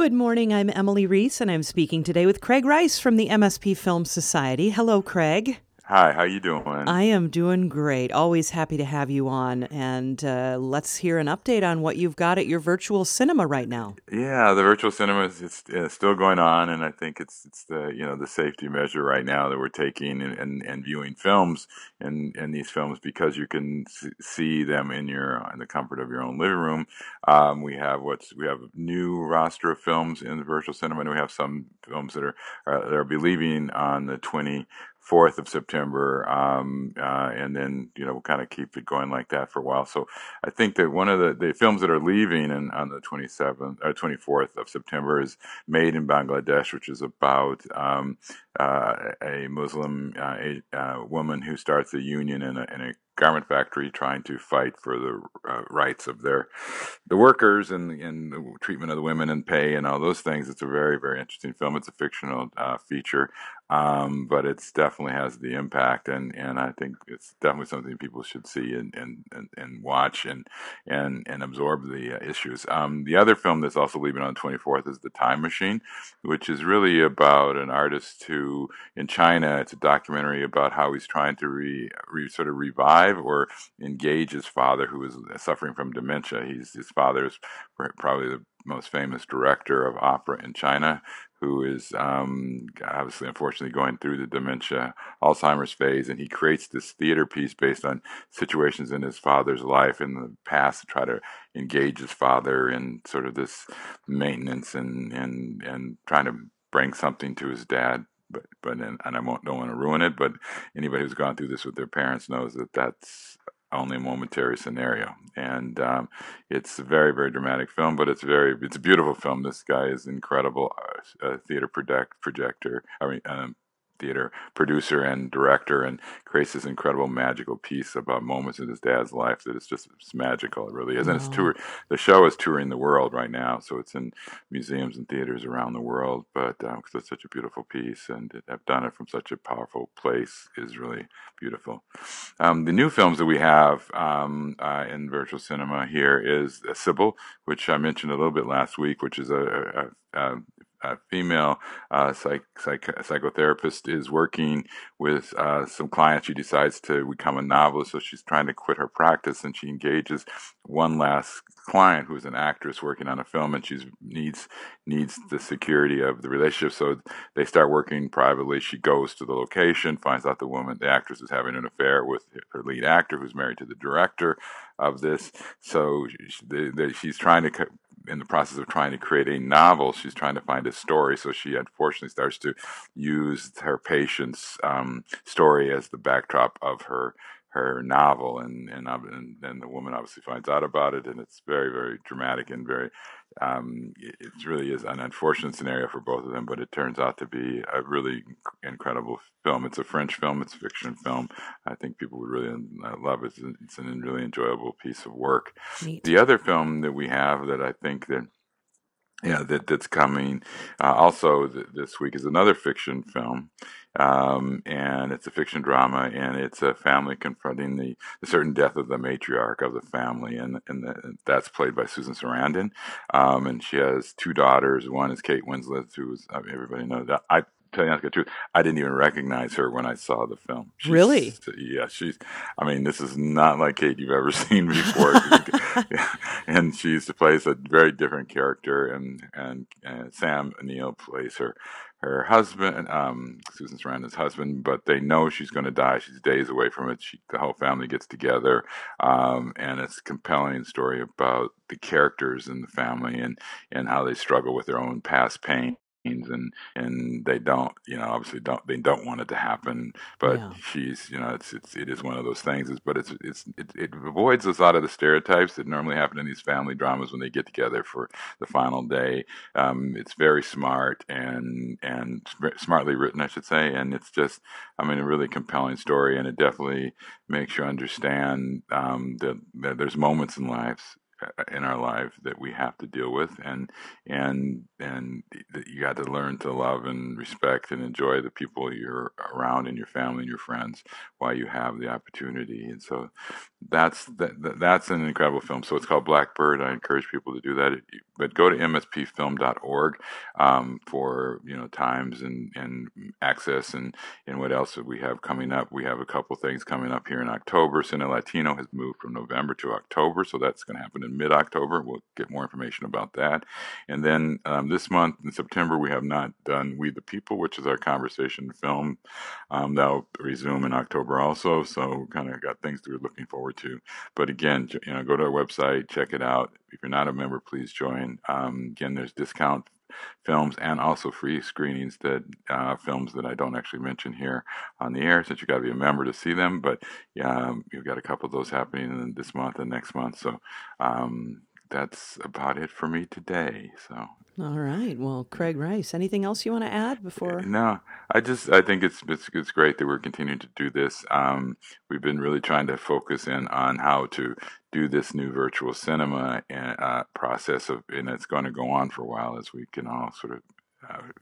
Good morning. I'm Emily Reese, and I'm speaking today with Craig Rice from the MSP Film Society. Hello, Craig. Hi, how you doing? I am doing great. Always happy to have you on. And uh, let's hear an update on what you've got at your virtual cinema right now. Yeah, the virtual cinema is it's, it's still going on, and I think it's it's the you know the safety measure right now that we're taking and, and, and viewing films and and these films because you can see them in your in the comfort of your own living room. Um, we have what's we have a new roster of films in the virtual cinema, and we have some films that are uh, that are be leaving on the twenty 4th of September, um, uh, and then you know we'll kind of keep it going like that for a while. So I think that one of the, the films that are leaving in, on the 27th or 24th of September is Made in Bangladesh, which is about um, uh, a Muslim uh, a, uh, woman who starts a union in a, in a garment factory trying to fight for the uh, rights of their the workers and, and the treatment of the women and pay and all those things. It's a very very interesting film. It's a fictional uh, feature, um, but it definitely has the impact and, and I think it's definitely something people should see and, and, and, and watch and and and absorb the uh, issues. Um, the other film that's also leaving on the 24th is The Time Machine, which is really about an artist who in China. It's a documentary about how he's trying to re, re sort of revive or engage his father, who is suffering from dementia. He's his father is probably the most famous director of opera in China, who is um, obviously, unfortunately, going through the dementia, Alzheimer's phase, and he creates this theater piece based on situations in his father's life in the past to try to engage his father in sort of this maintenance and and and trying to bring something to his dad but but and, and I won't, don't want to ruin it. But anybody who's gone through this with their parents knows that that's only a momentary scenario, and um, it's a very very dramatic film. But it's very it's a beautiful film. This guy is incredible uh, theater project projector. I mean. Um, theater producer and director and creates this incredible magical piece about moments in his dad's life that is just it's magical it really is. And it's tour the show is touring the world right now so it's in museums and theaters around the world but because um, it's such a beautiful piece and it, have done it from such a powerful place is really beautiful. Um, the new films that we have um, uh, in virtual cinema here is uh, Sibyl which I mentioned a little bit last week which is a, a, a a female uh, psych, psych, psychotherapist is working with uh, some clients. She decides to become a novelist, so she's trying to quit her practice, and she engages one last client who is an actress working on a film, and she needs needs the security of the relationship. So they start working privately. She goes to the location, finds out the woman, the actress, is having an affair with her lead actor, who's married to the director of this. So she, she's trying to in the process of trying to create a novel, she's trying to find a story. So she unfortunately starts to use her patient's um, story as the backdrop of her her novel, and and and then the woman obviously finds out about it, and it's very very dramatic and very. Um, it really is an unfortunate scenario for both of them, but it turns out to be a really incredible film. It's a French film. It's a fiction film. I think people would really uh, love it. It's a really enjoyable piece of work. Neat. The other film that we have that I think that yeah, that that's coming. Uh, also, th- this week is another fiction film, um, and it's a fiction drama, and it's a family confronting the, the certain death of the matriarch of the family, and and, the, that's played by Susan Sarandon, um, and she has two daughters. One is Kate Winslet, who is I mean, everybody knows that. I tell you the truth, I didn't even recognize her when I saw the film. She's, really? Yeah, she's. I mean, this is not like Kate you've ever seen before. and she plays a very different character, and and, and Sam Neill plays her her husband, um, Susan Sarandon's husband, but they know she's going to die. She's days away from it. She, the whole family gets together, um, and it's a compelling story about the characters in the family and and how they struggle with their own past pain and and they don't you know obviously don't they don't want it to happen but yeah. she's you know it's it's it is one of those things but it's it's it, it avoids a lot of the stereotypes that normally happen in these family dramas when they get together for the final day um, it's very smart and and smartly written I should say and it's just I mean a really compelling story and it definitely makes you understand um, that, that there's moments in life uh, in our life that we have to deal with, and and and you got to learn to love and respect and enjoy the people you're around and your family and your friends while you have the opportunity. And so that's that, that's an incredible film. So it's called Blackbird. I encourage people to do that. But go to mspfilm.org um, for you know times and and access and and what else we have coming up. We have a couple things coming up here in October. Cine Latino has moved from November to October, so that's going to happen in mid October. We'll get more information about that. And then um, this month in September, we have not done We the People, which is our conversation film. Um, that'll resume in October also. So kind of got things that we're looking forward to. But again, you know, go to our website, check it out. If you're not a member, please join. Um, again, there's discount films and also free screenings that uh, films that I don't actually mention here on the air since you got to be a member to see them. But yeah, um, you've got a couple of those happening this month and next month. So um, that's about it for me today. So. All right. Well, Craig Rice, anything else you want to add before? No, I just I think it's it's, it's great that we're continuing to do this. Um, we've been really trying to focus in on how to do this new virtual cinema and, uh, process of, and it's going to go on for a while as we can all sort of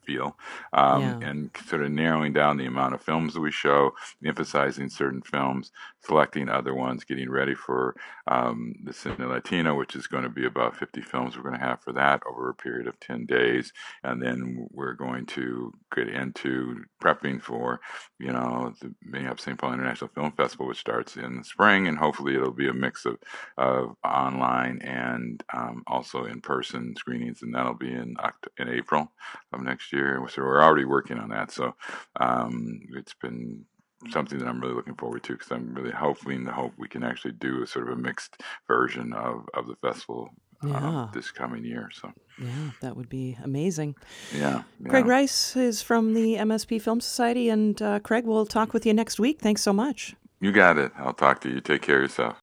feel, um, yeah. and sort of narrowing down the amount of films that we show, emphasizing certain films, selecting other ones, getting ready for um, the Cine Latino, which is going to be about 50 films we're going to have for that over a period of 10 days, and then we're going to get into prepping for, you know, the Minneapolis St. Paul International Film Festival, which starts in the spring, and hopefully it'll be a mix of, of online and um, also in-person screenings, and that'll be in in April of next year. So we're already working on that. So um, it's been something that I'm really looking forward to because I'm really hoping to hope we can actually do a sort of a mixed version of, of the festival uh, yeah. uh, this coming year. So yeah, that would be amazing. Yeah, yeah. Craig Rice is from the MSP Film Society, and uh, Craig, we'll talk with you next week. Thanks so much. You got it. I'll talk to you. Take care of yourself.